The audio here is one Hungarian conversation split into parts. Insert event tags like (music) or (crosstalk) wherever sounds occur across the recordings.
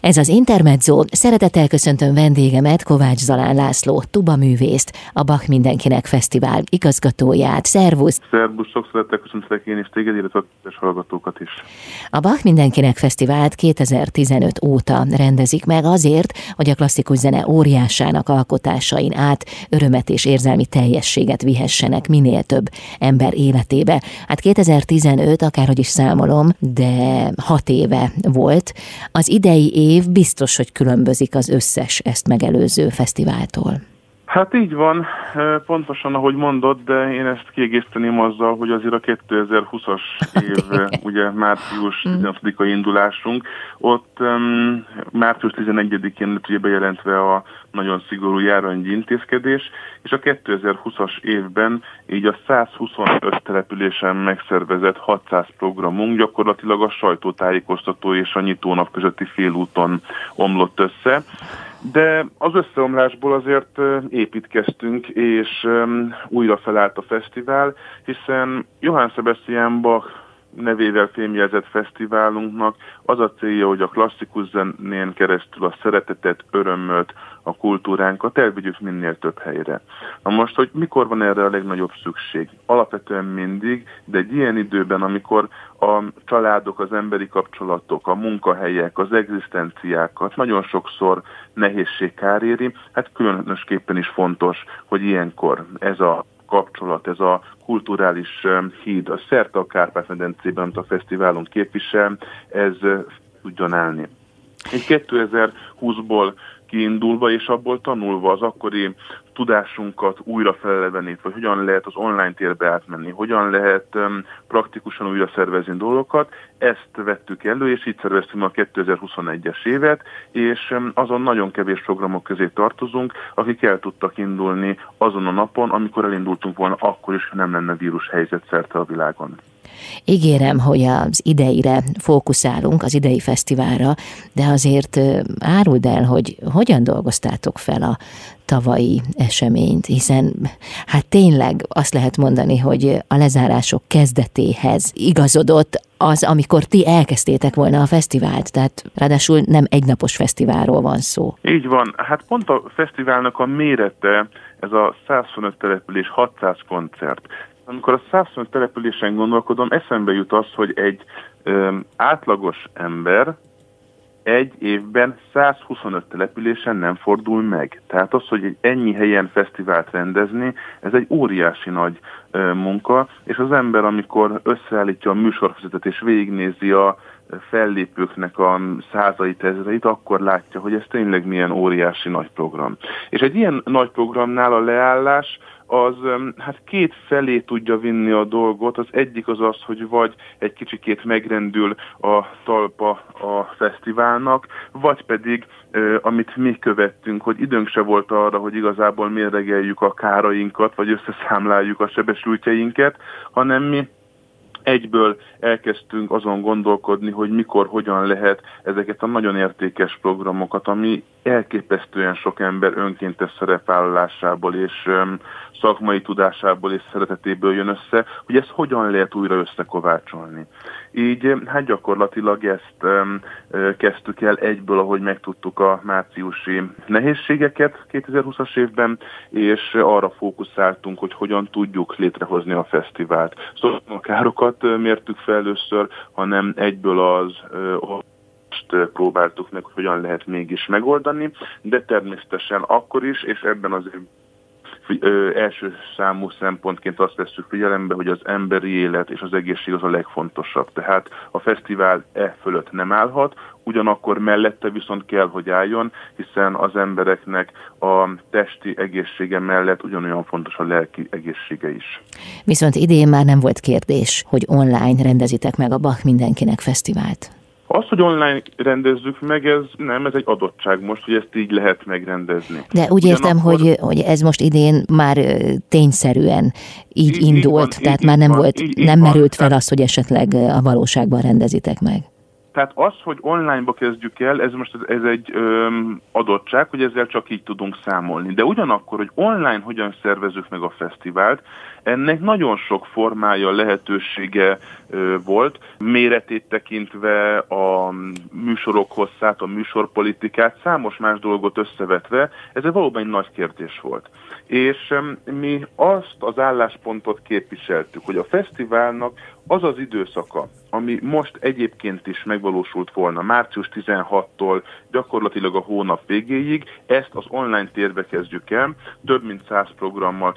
Ez az Intermezzo. Szeretettel köszöntöm vendégemet, Kovács Zalán László, tuba művészt, a Bach Mindenkinek Fesztivál igazgatóját. Szervusz! Szervusz, sok szeretettel köszöntelek én is téged, illetve a hallgatókat is. A Bach Mindenkinek Fesztivált 2015 óta rendezik meg azért, hogy a klasszikus zene óriásának alkotásain át örömet és érzelmi teljességet vihessenek minél több ember életébe. Hát 2015, akárhogy is számolom, de hat éve volt. Az idei év év biztos, hogy különbözik az összes ezt megelőző fesztiváltól. Hát így van, pontosan ahogy mondod, de én ezt kiegészíteném azzal, hogy azért a 2020-as (laughs) év, ugye március 16-a mm. indulásunk, ott um, március 11-én lett ugye bejelentve a nagyon szigorú járványi intézkedés, és a 2020-as évben így a 125 településen megszervezett 600 programunk gyakorlatilag a sajtótájékoztató és a nyitónap közötti félúton omlott össze. De az összeomlásból azért építkeztünk, és újra felállt a fesztivál, hiszen Johann Sebastian Bach nevével fémjelzett fesztiválunknak az a célja, hogy a klasszikus zenén keresztül a szeretetet, örömöt, a kultúránkat elvigyük minél több helyre. Na most, hogy mikor van erre a legnagyobb szükség? Alapvetően mindig, de egy ilyen időben, amikor a családok, az emberi kapcsolatok, a munkahelyek, az egzisztenciákat nagyon sokszor nehézség káréri, hát különösképpen is fontos, hogy ilyenkor ez a kapcsolat, ez a kulturális híd, a szerte a Kárpát-medencében, amit a fesztiválunk képvisel, ez tudjon állni. Egy 2020-ból kiindulva és abból tanulva az akkori tudásunkat újra felelevenít, vagy hogyan lehet az online térbe átmenni, hogyan lehet um, praktikusan újra szervezni dolgokat, ezt vettük elő, és így szerveztünk a 2021-es évet, és um, azon nagyon kevés programok közé tartozunk, akik el tudtak indulni azon a napon, amikor elindultunk volna akkor is, ha nem lenne vírus helyzet szerte a világon. Ígérem, hogy az ideire fókuszálunk, az idei fesztiválra, de azért áruld el, hogy hogyan dolgoztátok fel a tavalyi eseményt, hiszen hát tényleg azt lehet mondani, hogy a lezárások kezdetéhez igazodott az, amikor ti elkezdtétek volna a fesztivált, tehát ráadásul nem egynapos fesztiválról van szó. Így van, hát pont a fesztiválnak a mérete, ez a 125 település 600 koncert. Amikor a 125 településen gondolkodom, eszembe jut az, hogy egy ö, átlagos ember egy évben 125 településen nem fordul meg. Tehát az, hogy egy ennyi helyen fesztivált rendezni, ez egy óriási nagy ö, munka, és az ember, amikor összeállítja a műsorvezetet és végignézi a fellépőknek a százait, ezreit, akkor látja, hogy ez tényleg milyen óriási nagy program. És egy ilyen nagy programnál a leállás az hát két felé tudja vinni a dolgot. Az egyik az az, hogy vagy egy kicsikét megrendül a talpa a fesztiválnak, vagy pedig, amit mi követtünk, hogy időnk se volt arra, hogy igazából mérlegeljük a kárainkat, vagy összeszámláljuk a sebesültjeinket, hanem mi egyből elkezdtünk azon gondolkodni, hogy mikor, hogyan lehet ezeket a nagyon értékes programokat, ami elképesztően sok ember önkéntes szerepvállalásából és szakmai tudásából és szeretetéből jön össze, hogy ezt hogyan lehet újra összekovácsolni. Így hát gyakorlatilag ezt kezdtük el egyből, ahogy megtudtuk a márciusi nehézségeket 2020-as évben, és arra fókuszáltunk, hogy hogyan tudjuk létrehozni a fesztivált. Szóval a károkat mértük fel először, hanem egyből az most próbáltuk meg, hogy hogyan lehet mégis megoldani, de természetesen akkor is, és ebben az első számú szempontként azt veszük figyelembe, hogy az emberi élet és az egészség az a legfontosabb. Tehát a fesztivál e fölött nem állhat, ugyanakkor mellette viszont kell, hogy álljon, hiszen az embereknek a testi egészsége mellett ugyanolyan fontos a lelki egészsége is. Viszont idén már nem volt kérdés, hogy online rendezitek meg a Bach Mindenkinek Fesztivált. Az, hogy online rendezzük meg, ez nem, ez egy adottság most, hogy ezt így lehet megrendezni. De úgy értem, Ugyanakkor... hogy, hogy ez most idén már tényszerűen így, így indult, így van, tehát így már nem van, volt, így, nem így merült van. fel az, hogy esetleg a valóságban rendezitek meg. Tehát az, hogy onlineba kezdjük el, ez most ez egy öm, adottság, hogy ezzel csak így tudunk számolni. De ugyanakkor, hogy online hogyan szervezzük meg a fesztivált, ennek nagyon sok formája, lehetősége ö, volt, méretét tekintve, a műsorok hosszát, a műsorpolitikát, számos más dolgot összevetve, ez valóban egy nagy kérdés volt. És mi azt az álláspontot képviseltük, hogy a fesztiválnak az az időszaka, ami most egyébként is megvalósult volna március 16-tól gyakorlatilag a hónap végéig, ezt az online térbe kezdjük el, több mint 100 programmal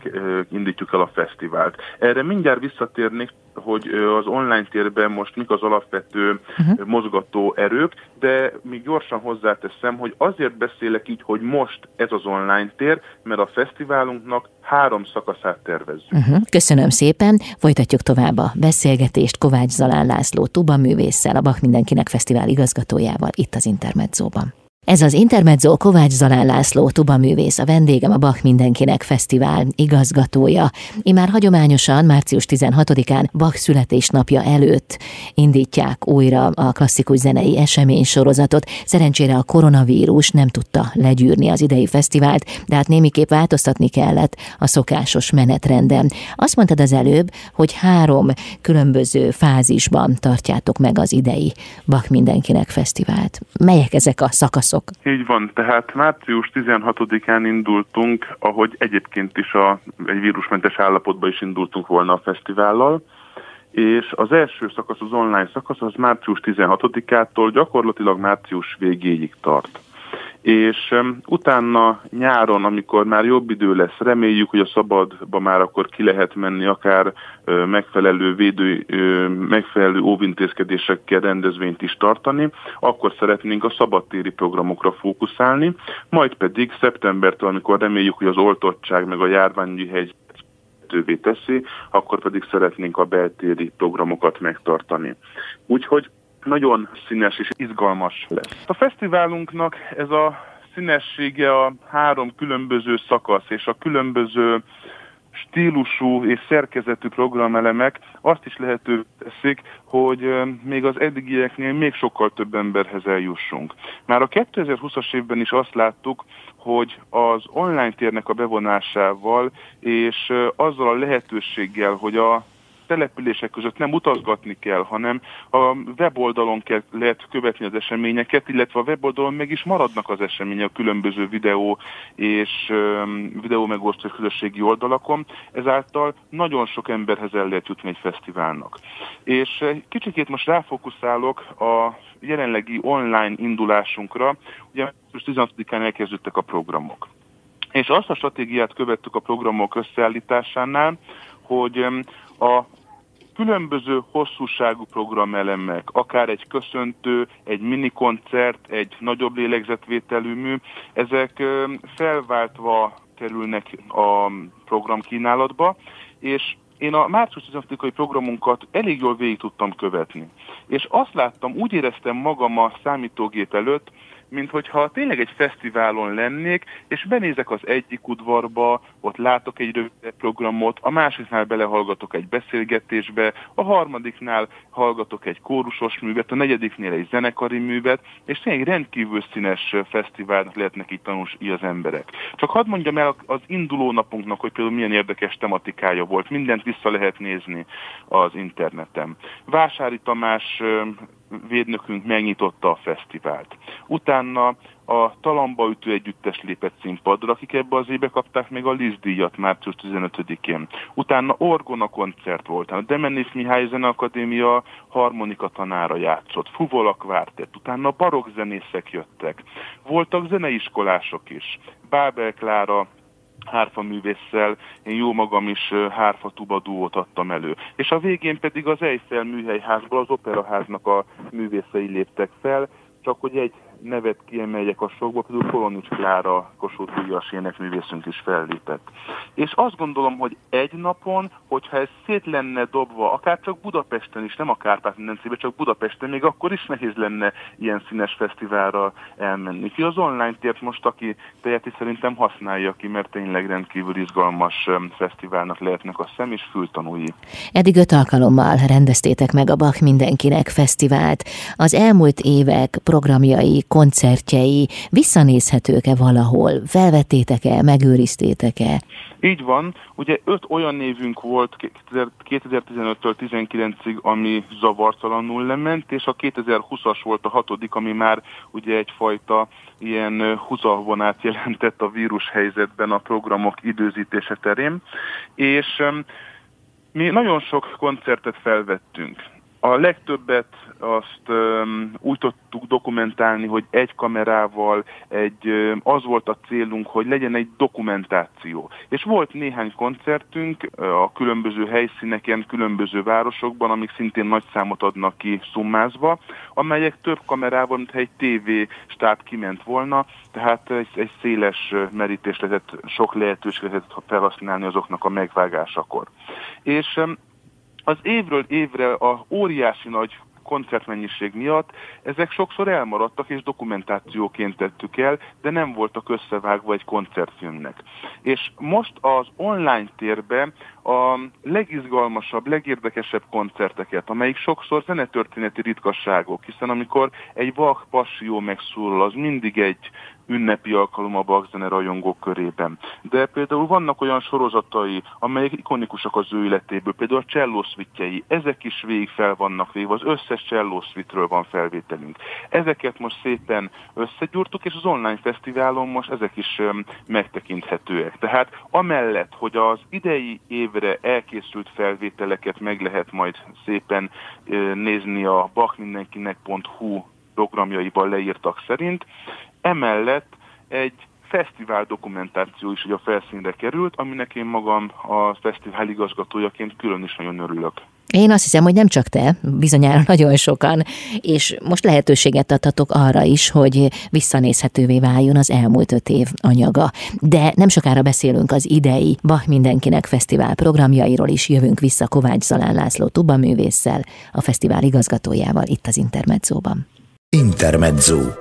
indítjuk el a fesztivált. Erre mindjárt visszatérnék, hogy az online térben most mik az alapvető uh-huh. mozgató erők, de még gyorsan hozzáteszem, hogy azért beszélek így, hogy most ez az online tér, mert a fesztiválunknak három szakaszát tervezzük. Uh-huh. Köszönöm szépen, folytatjuk tovább a beszélgetést Kovács Zalán László tuba művésszel, a Bach Mindenkinek Fesztivál igazgatójával itt az Intermedzóban. Ez az Intermezzo Kovács Zalán László tuba művész, a vendégem a Bach Mindenkinek Fesztivál igazgatója. Imár hagyományosan március 16-án Bach születésnapja előtt indítják újra a klasszikus zenei esemény sorozatot. Szerencsére a koronavírus nem tudta legyűrni az idei fesztivált, de hát némiképp változtatni kellett a szokásos menetrenden. Azt mondtad az előbb, hogy három különböző fázisban tartjátok meg az idei Bach Mindenkinek Fesztivált. Melyek ezek a szakaszok? Szakaszok. Így van, tehát március 16-án indultunk, ahogy egyébként is a, egy vírusmentes állapotban is indultunk volna a fesztivállal, és az első szakasz, az online szakasz, az március 16-ától gyakorlatilag március végéig tart és utána nyáron, amikor már jobb idő lesz, reméljük, hogy a szabadba már akkor ki lehet menni, akár megfelelő védő, megfelelő óvintézkedésekkel rendezvényt is tartani, akkor szeretnénk a szabadtéri programokra fókuszálni, majd pedig szeptembertől, amikor reméljük, hogy az oltottság meg a járványi hegy teszi, akkor pedig szeretnénk a beltéri programokat megtartani. Úgyhogy nagyon színes és izgalmas lesz. A fesztiválunknak ez a színessége a három különböző szakasz és a különböző stílusú és szerkezetű programelemek azt is lehető teszik, hogy még az eddigieknél még sokkal több emberhez eljussunk. Már a 2020-as évben is azt láttuk, hogy az online térnek a bevonásával és azzal a lehetőséggel, hogy a települések között nem utazgatni kell, hanem a weboldalon kell, lehet követni az eseményeket, illetve a weboldalon meg is maradnak az események a különböző videó és videó megosztó közösségi oldalakon, ezáltal nagyon sok emberhez el lehet jutni egy fesztiválnak. És kicsikét most ráfókuszálok a jelenlegi online indulásunkra, ugye most 16-án elkezdődtek a programok. És azt a stratégiát követtük a programok összeállításánál, hogy a különböző hosszúságú programelemek, akár egy köszöntő, egy minikoncert, egy nagyobb lélegzetvételű mű, ezek felváltva kerülnek a programkínálatba, és én a március 15 programunkat elég jól végig tudtam követni. És azt láttam, úgy éreztem magam a számítógép előtt, mint hogyha tényleg egy fesztiválon lennék, és benézek az egyik udvarba, ott látok egy rövid programot, a másiknál belehallgatok egy beszélgetésbe, a harmadiknál hallgatok egy kórusos művet, a negyediknél egy zenekari művet, és tényleg rendkívül színes fesztiválnak lehetnek itt tanulni az emberek. Csak hadd mondjam el az induló napunknak, hogy például milyen érdekes tematikája volt. Mindent vissza lehet nézni az interneten. Vásári Tamás védnökünk megnyitotta a fesztivált. Utána a Talamba ütő együttes lépett színpadra, akik ebbe az éve kapták még a Liz díjat március 15-én. Utána Orgona koncert volt, a Demenis Mihály Zeneakadémia harmonika tanára játszott, Fuvola kvártett, utána barokk zenészek jöttek. Voltak zeneiskolások is. Bábel Klára hárfa művésszel, én jó magam is hárfa tuba duót adtam elő. És a végén pedig az Eiffel műhelyházból, az operaháznak a művészei léptek fel, csak hogy egy nevet kiemeljek a sokból, például Kolonics Klára Kossuth Díjas énekművészünk is fellépett. És azt gondolom, hogy egy napon, hogyha ez szét lenne dobva, akár csak Budapesten is, nem a Kárpát-medencében, csak Budapesten, még akkor is nehéz lenne ilyen színes fesztiválra elmenni. Ki az online tért most, aki teheti szerintem használja ki, mert tényleg rendkívül izgalmas fesztiválnak lehetnek a szem és fültanúi. Eddig öt alkalommal rendeztétek meg a Bach Mindenkinek fesztivált. Az elmúlt évek programjai, koncertjei visszanézhetők-e valahol? Felvettétek-e, megőriztétek-e? Így van. Ugye öt olyan névünk volt 2015-től 19-ig, ami zavartalanul lement, és a 2020-as volt a hatodik, ami már ugye egyfajta ilyen húzavonát jelentett a vírus helyzetben a programok időzítése terén. És mi nagyon sok koncertet felvettünk. A legtöbbet azt um, úgy tudtuk dokumentálni, hogy egy kamerával egy, um, az volt a célunk, hogy legyen egy dokumentáció. És volt néhány koncertünk a különböző helyszíneken, különböző városokban, amik szintén nagy számot adnak ki szummázva, amelyek több kamerával, mintha egy TV stát kiment volna, tehát egy, egy széles merítés lehetett, sok lehetőség lehetett felhasználni azoknak a megvágásakor. És um, az évről évre a óriási nagy koncertmennyiség miatt ezek sokszor elmaradtak és dokumentációként tettük el, de nem voltak összevágva egy koncertfilmnek. És most az online térben a legizgalmasabb, legérdekesebb koncerteket, amelyik sokszor zenetörténeti ritkasságok, hiszen amikor egy Bach passió megszólal, az mindig egy ünnepi alkalom a Bach rajongók körében. De például vannak olyan sorozatai, amelyek ikonikusak az ő életéből, például a csellószvitjei, ezek is végig fel vannak véve, az összes csellószvitről van felvételünk. Ezeket most szépen összegyúrtuk, és az online fesztiválon most ezek is megtekinthetőek. Tehát amellett, hogy az idei évre elkészült felvételeket meg lehet majd szépen nézni a bachmindenkinek.hu programjaiban leírtak szerint, Emellett egy fesztivál dokumentáció is hogy a felszínre került, aminek én magam a fesztivál igazgatójaként külön is nagyon örülök. Én azt hiszem, hogy nem csak te, bizonyára nagyon sokan, és most lehetőséget adhatok arra is, hogy visszanézhetővé váljon az elmúlt öt év anyaga. De nem sokára beszélünk az idei Bach Mindenkinek Fesztivál programjairól is, jövünk vissza Kovács Zalán László tuba művésszel, a fesztivál igazgatójával itt az Intermedzóban. Intermezzo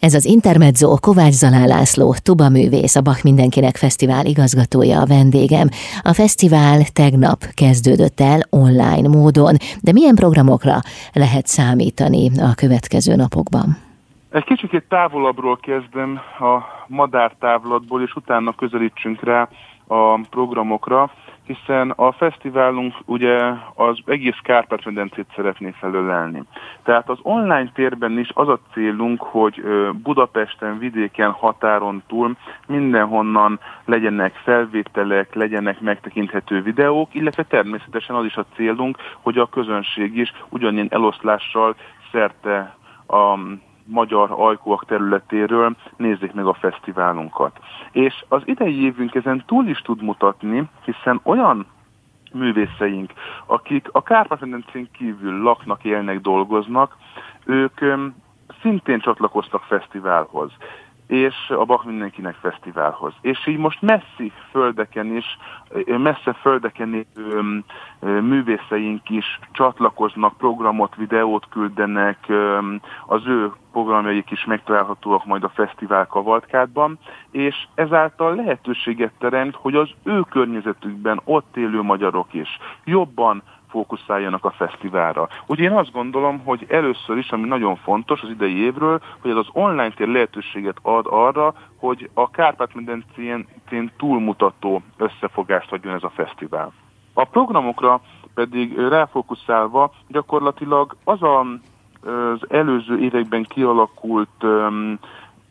Ez az Intermezzo Kovács Zalán László, tuba művész, a Bach Mindenkinek Fesztivál igazgatója a vendégem. A fesztivál tegnap kezdődött el online módon, de milyen programokra lehet számítani a következő napokban? Egy kicsit távolabbról kezdem a madártávlatból, és utána közelítsünk rá a programokra hiszen a fesztiválunk ugye az egész Kárpát-medencét szeretné felölelni. Tehát az online térben is az a célunk, hogy Budapesten, vidéken, határon túl mindenhonnan legyenek felvételek, legyenek megtekinthető videók, illetve természetesen az is a célunk, hogy a közönség is ugyanilyen eloszlással szerte a magyar ajkúak területéről nézzék meg a fesztiválunkat. És az idei évünk ezen túl is tud mutatni, hiszen olyan művészeink, akik a kárpát kívül laknak, élnek, dolgoznak, ők szintén csatlakoztak fesztiválhoz és a Bach Mindenkinek Fesztiválhoz. És így most messzi földeken is, messze földeken élő művészeink is csatlakoznak, programot, videót küldenek, az ő programjaik is megtalálhatóak majd a fesztivál kavalkádban, és ezáltal lehetőséget teremt, hogy az ő környezetükben ott élő magyarok is jobban fókuszáljanak a fesztiválra. Ugye én azt gondolom, hogy először is, ami nagyon fontos az idei évről, hogy ez az online tér lehetőséget ad arra, hogy a Kárpát-medencén túlmutató összefogást adjon ez a fesztivál. A programokra pedig ráfókuszálva gyakorlatilag az a, az előző években kialakult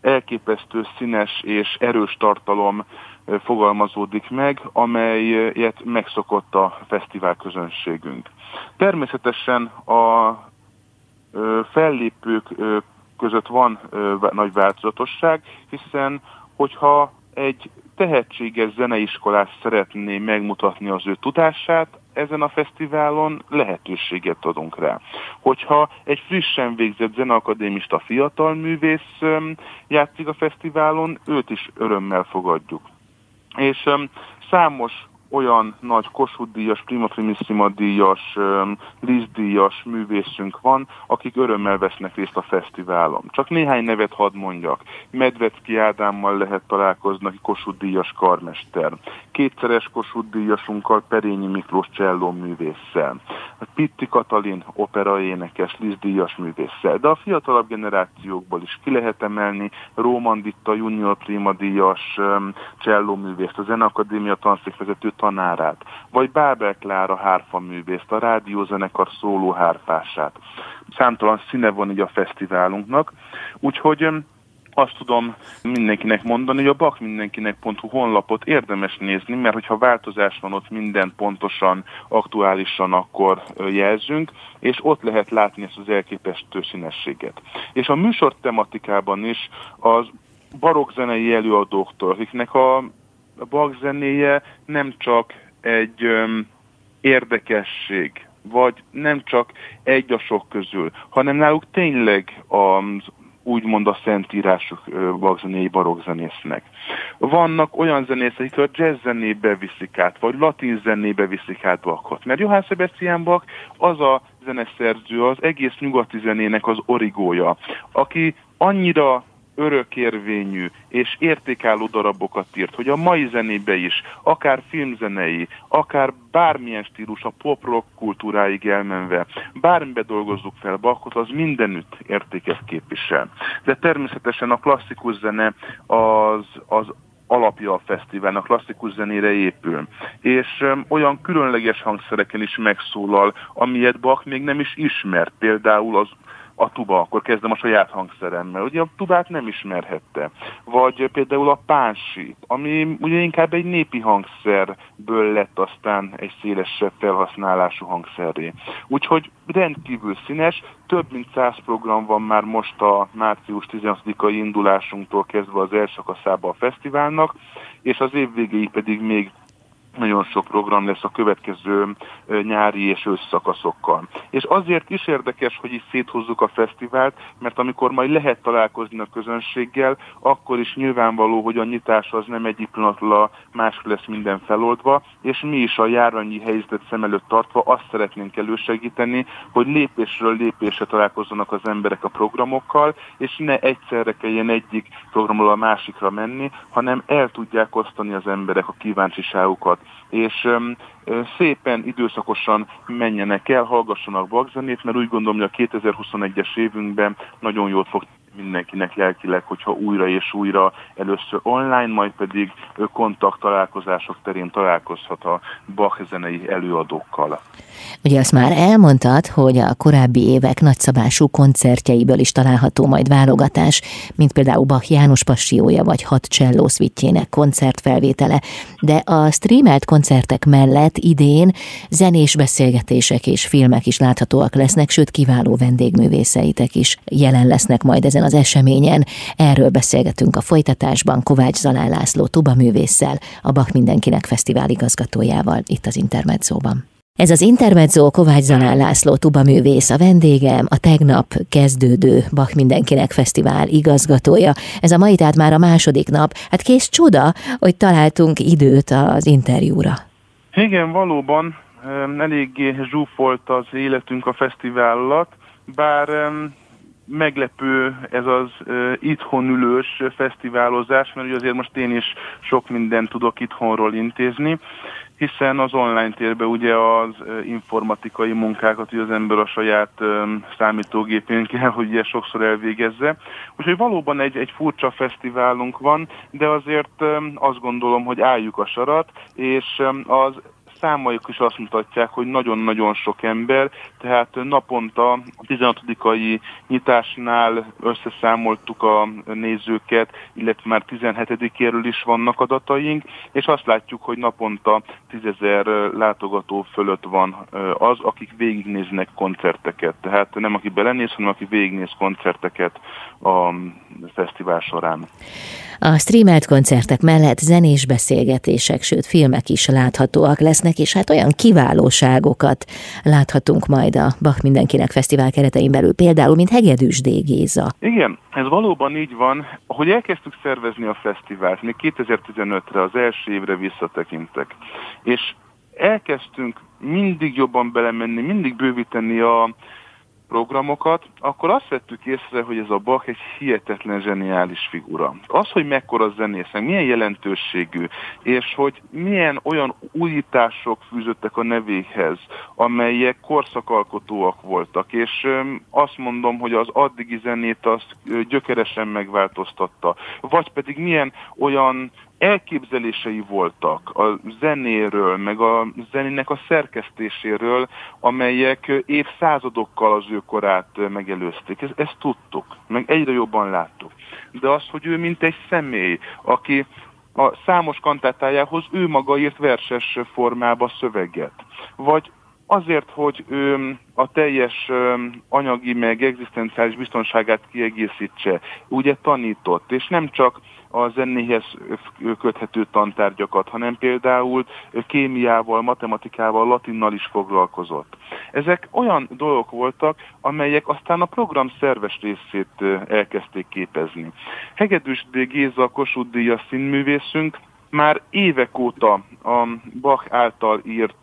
elképesztő színes és erős tartalom fogalmazódik meg, amelyet megszokott a fesztivál közönségünk. Természetesen a fellépők között van nagy változatosság, hiszen hogyha egy tehetséges zeneiskolás szeretné megmutatni az ő tudását, ezen a fesztiválon lehetőséget adunk rá. Hogyha egy frissen végzett zeneakadémista fiatal művész játszik a fesztiválon, őt is örömmel fogadjuk. És számos olyan nagy Kossuth díjas, Prima Primissima díjas, Liz díjas művészünk van, akik örömmel vesznek részt a fesztiválon. Csak néhány nevet hadd mondjak. Medvecki Ádámmal lehet találkozni, aki Kossuth díjas karmester. Kétszeres Kossuth díjasunkkal Perényi Miklós cselló művésszel. Pitti Katalin opera énekes, Liz díjas művésszel. De a fiatalabb generációkból is ki lehet emelni Róman Ditta junior prima díjas cselló művészt, a Zeneakadémia tanszékvezető tanárát, vagy Bábel Klára hárfa művészt, a rádiózenekar szóló hárpását. Számtalan színe van így a fesztiválunknak, úgyhogy azt tudom mindenkinek mondani, hogy a bakmindenkinek.hu honlapot érdemes nézni, mert hogyha változás van ott minden pontosan, aktuálisan, akkor jelzünk, és ott lehet látni ezt az elképesztő színességet. És a műsor tematikában is az barokzenei előadóktól, akiknek a a Bach zenéje nem csak egy öm, érdekesség, vagy nem csak egy a sok közül, hanem náluk tényleg az úgymond a szentírásuk bakzenéi barokzenésznek. Vannak olyan zenészek, akik a jazz zenébe viszik át, vagy latin zenébe viszik át Bachot. Mert Johann Sebastian Bach az a zeneszerző, az egész nyugati zenének az origója, aki annyira örökérvényű és értékálló darabokat írt, hogy a mai zenébe is, akár filmzenei, akár bármilyen stílus, a pop-rock kultúráig elmenve, bármibe dolgozzuk fel Bachot, az mindenütt értéket képvisel. De természetesen a klasszikus zene az, az alapja a fesztiválnak, klasszikus zenére épül. És um, olyan különleges hangszereken is megszólal, amilyet Bach még nem is ismert. Például az a tuba, akkor kezdem a saját hangszeremmel. Ugye a tubát nem ismerhette. Vagy például a pánsi, ami ugye inkább egy népi hangszerből lett aztán egy szélesebb felhasználású hangszerré. Úgyhogy rendkívül színes, több mint száz program van már most a március 16-ai indulásunktól kezdve az első szakaszába a fesztiválnak, és az év végéig pedig még nagyon sok program lesz a következő nyári és ősszakaszokkal. És azért is érdekes, hogy is széthozzuk a fesztivált, mert amikor majd lehet találkozni a közönséggel, akkor is nyilvánvaló, hogy a nyitás az nem egyik pillanatla más lesz minden feloldva, és mi is a járanyi helyzetet szem előtt tartva azt szeretnénk elősegíteni, hogy lépésről lépésre találkozzanak az emberek a programokkal, és ne egyszerre kelljen egyik programról a másikra menni, hanem el tudják osztani az emberek a kíváncsiságukat és szépen időszakosan menjenek el, hallgassanak bakzenét, mert úgy gondolom, hogy a 2021-es évünkben nagyon jót fog mindenkinek lelkileg, hogyha újra és újra először online, majd pedig kontakt találkozások terén találkozhat a Bach zenei előadókkal. Ugye azt már elmondtad, hogy a korábbi évek nagyszabású koncertjeiből is található majd válogatás, mint például Bach János Passiója vagy Hat Cselló Szvitjének koncertfelvétele, de a streamelt koncertek mellett idén zenés beszélgetések és filmek is láthatóak lesznek, sőt kiváló vendégművészeitek is jelen lesznek majd ezen az eseményen. Erről beszélgetünk a folytatásban Kovács Zalán László tuba művésszel, a Bach Mindenkinek Fesztivál igazgatójával itt az Intermedzóban. Ez az Intermezzo Kovács Zanán László tuba művész, a vendégem, a tegnap kezdődő Bach Mindenkinek Fesztivál igazgatója. Ez a mai tehát már a második nap. Hát kész csoda, hogy találtunk időt az interjúra. Igen, valóban eléggé zsúfolt az életünk a fesztivál alatt, bár meglepő ez az uh, itthon ülős fesztiválozás, mert ugye azért most én is sok mindent tudok itthonról intézni, hiszen az online térben ugye az uh, informatikai munkákat ugye az ember a saját um, számítógépén kell, hogy ugye sokszor elvégezze. Úgyhogy valóban egy, egy furcsa fesztiválunk van, de azért um, azt gondolom, hogy álljuk a sarat, és um, az számaik is azt mutatják, hogy nagyon-nagyon sok ember, tehát naponta a 16. nyitásnál összeszámoltuk a nézőket, illetve már 17-éről is vannak adataink, és azt látjuk, hogy naponta 10.000 látogató fölött van az, akik végignéznek koncerteket. Tehát nem aki belenéz, hanem aki végignéz koncerteket a fesztivál során. A streamelt koncertek mellett zenés beszélgetések, sőt filmek is láthatóak lesznek, és hát olyan kiválóságokat láthatunk majd a Bach Mindenkinek Fesztivál keretein belül, például, mint Hegedűs D. Igen, ez valóban így van. Ahogy elkezdtük szervezni a fesztivált, még 2015-re, az első évre visszatekintek, és elkezdtünk mindig jobban belemenni, mindig bővíteni a programokat, akkor azt vettük észre, hogy ez a Bach egy hihetetlen zseniális figura. Az, hogy mekkora zenész, milyen jelentőségű, és hogy milyen olyan újítások fűzöttek a nevéhez, amelyek korszakalkotóak voltak, és azt mondom, hogy az addigi zenét azt gyökeresen megváltoztatta. Vagy pedig milyen olyan elképzelései voltak a zenéről, meg a zenének a szerkesztéséről, amelyek évszázadokkal az ő korát megelőzték. Ezt, ezt tudtuk, meg egyre jobban láttuk. De az, hogy ő mint egy személy, aki a számos kantátájához ő maga írt verses formába szöveget. Vagy azért, hogy ő a teljes anyagi meg egzisztenciális biztonságát kiegészítse, ugye tanított, és nem csak a zenéhez köthető tantárgyakat, hanem például kémiával, matematikával, latinnal is foglalkozott. Ezek olyan dolgok voltak, amelyek aztán a program szerves részét elkezdték képezni. Hegedűs D. Géza Kossuth Díjas színművészünk már évek óta a Bach által írt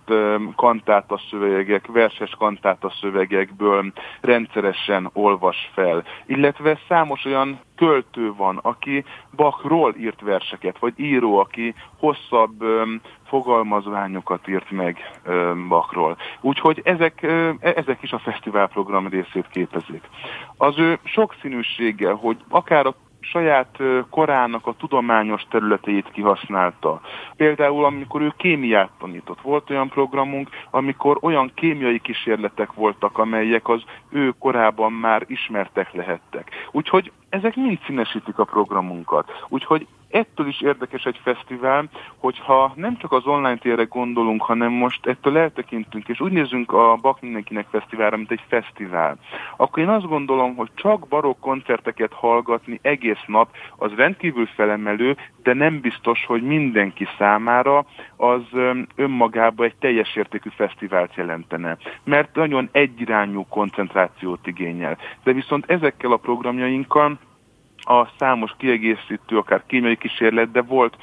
kantáta szövegek, verses kantáta szövegekből rendszeresen olvas fel, illetve számos olyan költő van, aki Bachról írt verseket, vagy író, aki hosszabb fogalmazványokat írt meg Bachról. Úgyhogy ezek, e, ezek is a fesztiválprogram részét képezik. Az ő sokszínűsége, hogy akár a saját korának a tudományos területeit kihasználta. Például amikor ő kémiát tanított, volt olyan programunk, amikor olyan kémiai kísérletek voltak, amelyek az ő korában már ismertek lehettek. Úgyhogy ezek mind színesítik a programunkat. Úgyhogy ettől is érdekes egy fesztivál, hogyha nem csak az online térre gondolunk, hanem most ettől eltekintünk, és úgy nézünk a Bak Mindenkinek Fesztiválra, mint egy fesztivál, akkor én azt gondolom, hogy csak barokk koncerteket hallgatni egész nap, az rendkívül felemelő, de nem biztos, hogy mindenki számára az önmagában egy teljes értékű fesztivált jelentene. Mert nagyon egyirányú koncentrációt igényel. De viszont ezekkel a programjainkkal a számos kiegészítő, akár kémiai kísérlet, de volt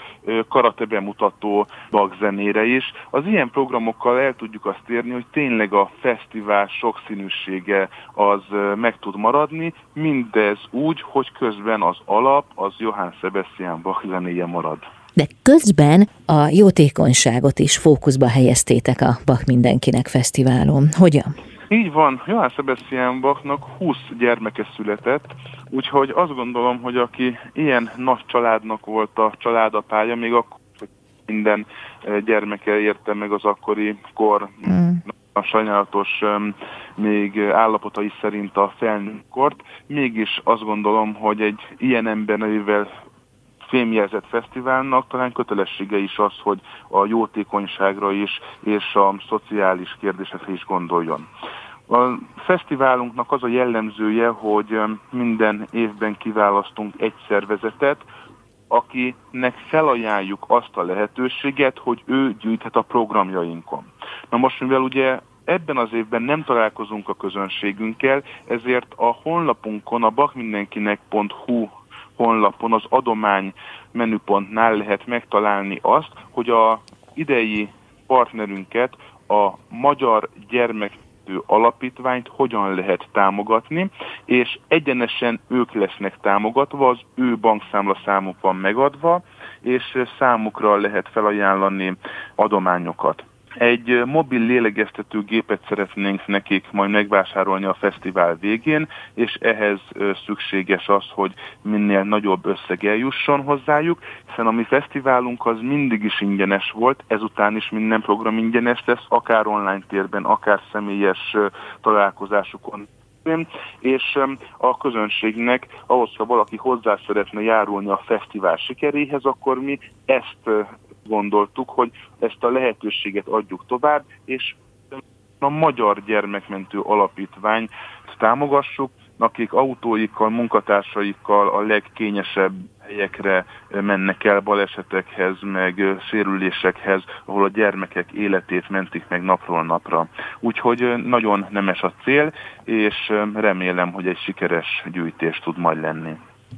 karate bemutató bagzenére is. Az ilyen programokkal el tudjuk azt érni, hogy tényleg a fesztivál sokszínűsége az meg tud maradni, mindez úgy, hogy közben az alap az Johann Sebastian Bach zenéje marad. De közben a jótékonyságot is fókuszba helyeztétek a Bach Mindenkinek Fesztiválon. Hogyan? Így van, Johann Sebastian Bachnak 20 gyermeke született, úgyhogy azt gondolom, hogy aki ilyen nagy családnak volt a családapája, még akkor, hogy minden eh, gyermeke érte meg az akkori kor mm. a sajnálatos még állapotai szerint a felnőttkort, mégis azt gondolom, hogy egy ilyen ember nevével fémjelzett fesztiválnak talán kötelessége is az, hogy a jótékonyságra is és a szociális kérdésekre is gondoljon. A fesztiválunknak az a jellemzője, hogy minden évben kiválasztunk egy szervezetet, akinek felajánljuk azt a lehetőséget, hogy ő gyűjthet a programjainkon. Na most, mivel ugye ebben az évben nem találkozunk a közönségünkkel, ezért a honlapunkon, a bakmindenkinek.hu honlapon az adomány menüpontnál lehet megtalálni azt, hogy a idei partnerünket, a Magyar Gyermek alapítványt hogyan lehet támogatni, és egyenesen ők lesznek támogatva, az ő bankszámla számuk van megadva, és számukra lehet felajánlani adományokat. Egy mobil lélegeztető gépet szeretnénk nekik majd megvásárolni a fesztivál végén, és ehhez szükséges az, hogy minél nagyobb összeg eljusson hozzájuk, hiszen a mi fesztiválunk az mindig is ingyenes volt, ezután is minden program ingyenes lesz, akár online térben, akár személyes találkozásukon. És a közönségnek ahhoz, ha valaki hozzá szeretne járulni a fesztivál sikeréhez, akkor mi ezt gondoltuk, hogy ezt a lehetőséget adjuk tovább, és a Magyar Gyermekmentő Alapítvány támogassuk, akik autóikkal, munkatársaikkal a legkényesebb helyekre mennek el balesetekhez, meg sérülésekhez, ahol a gyermekek életét mentik meg napról napra. Úgyhogy nagyon nemes a cél, és remélem, hogy egy sikeres gyűjtés tud majd lenni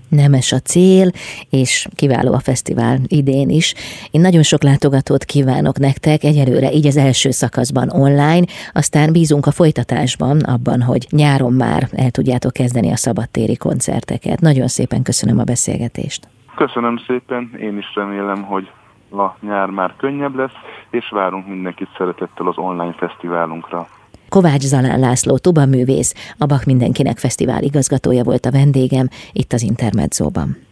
nemes a cél, és kiváló a fesztivál idén is. Én nagyon sok látogatót kívánok nektek, egyelőre így az első szakaszban online, aztán bízunk a folytatásban, abban, hogy nyáron már el tudjátok kezdeni a szabadtéri koncerteket. Nagyon szépen köszönöm a beszélgetést. Köszönöm szépen, én is remélem, hogy a nyár már könnyebb lesz, és várunk mindenkit szeretettel az online fesztiválunkra. Kovács Zalán László művész, a Bach Mindenkinek Fesztivál igazgatója volt a vendégem itt az Intermedzóban.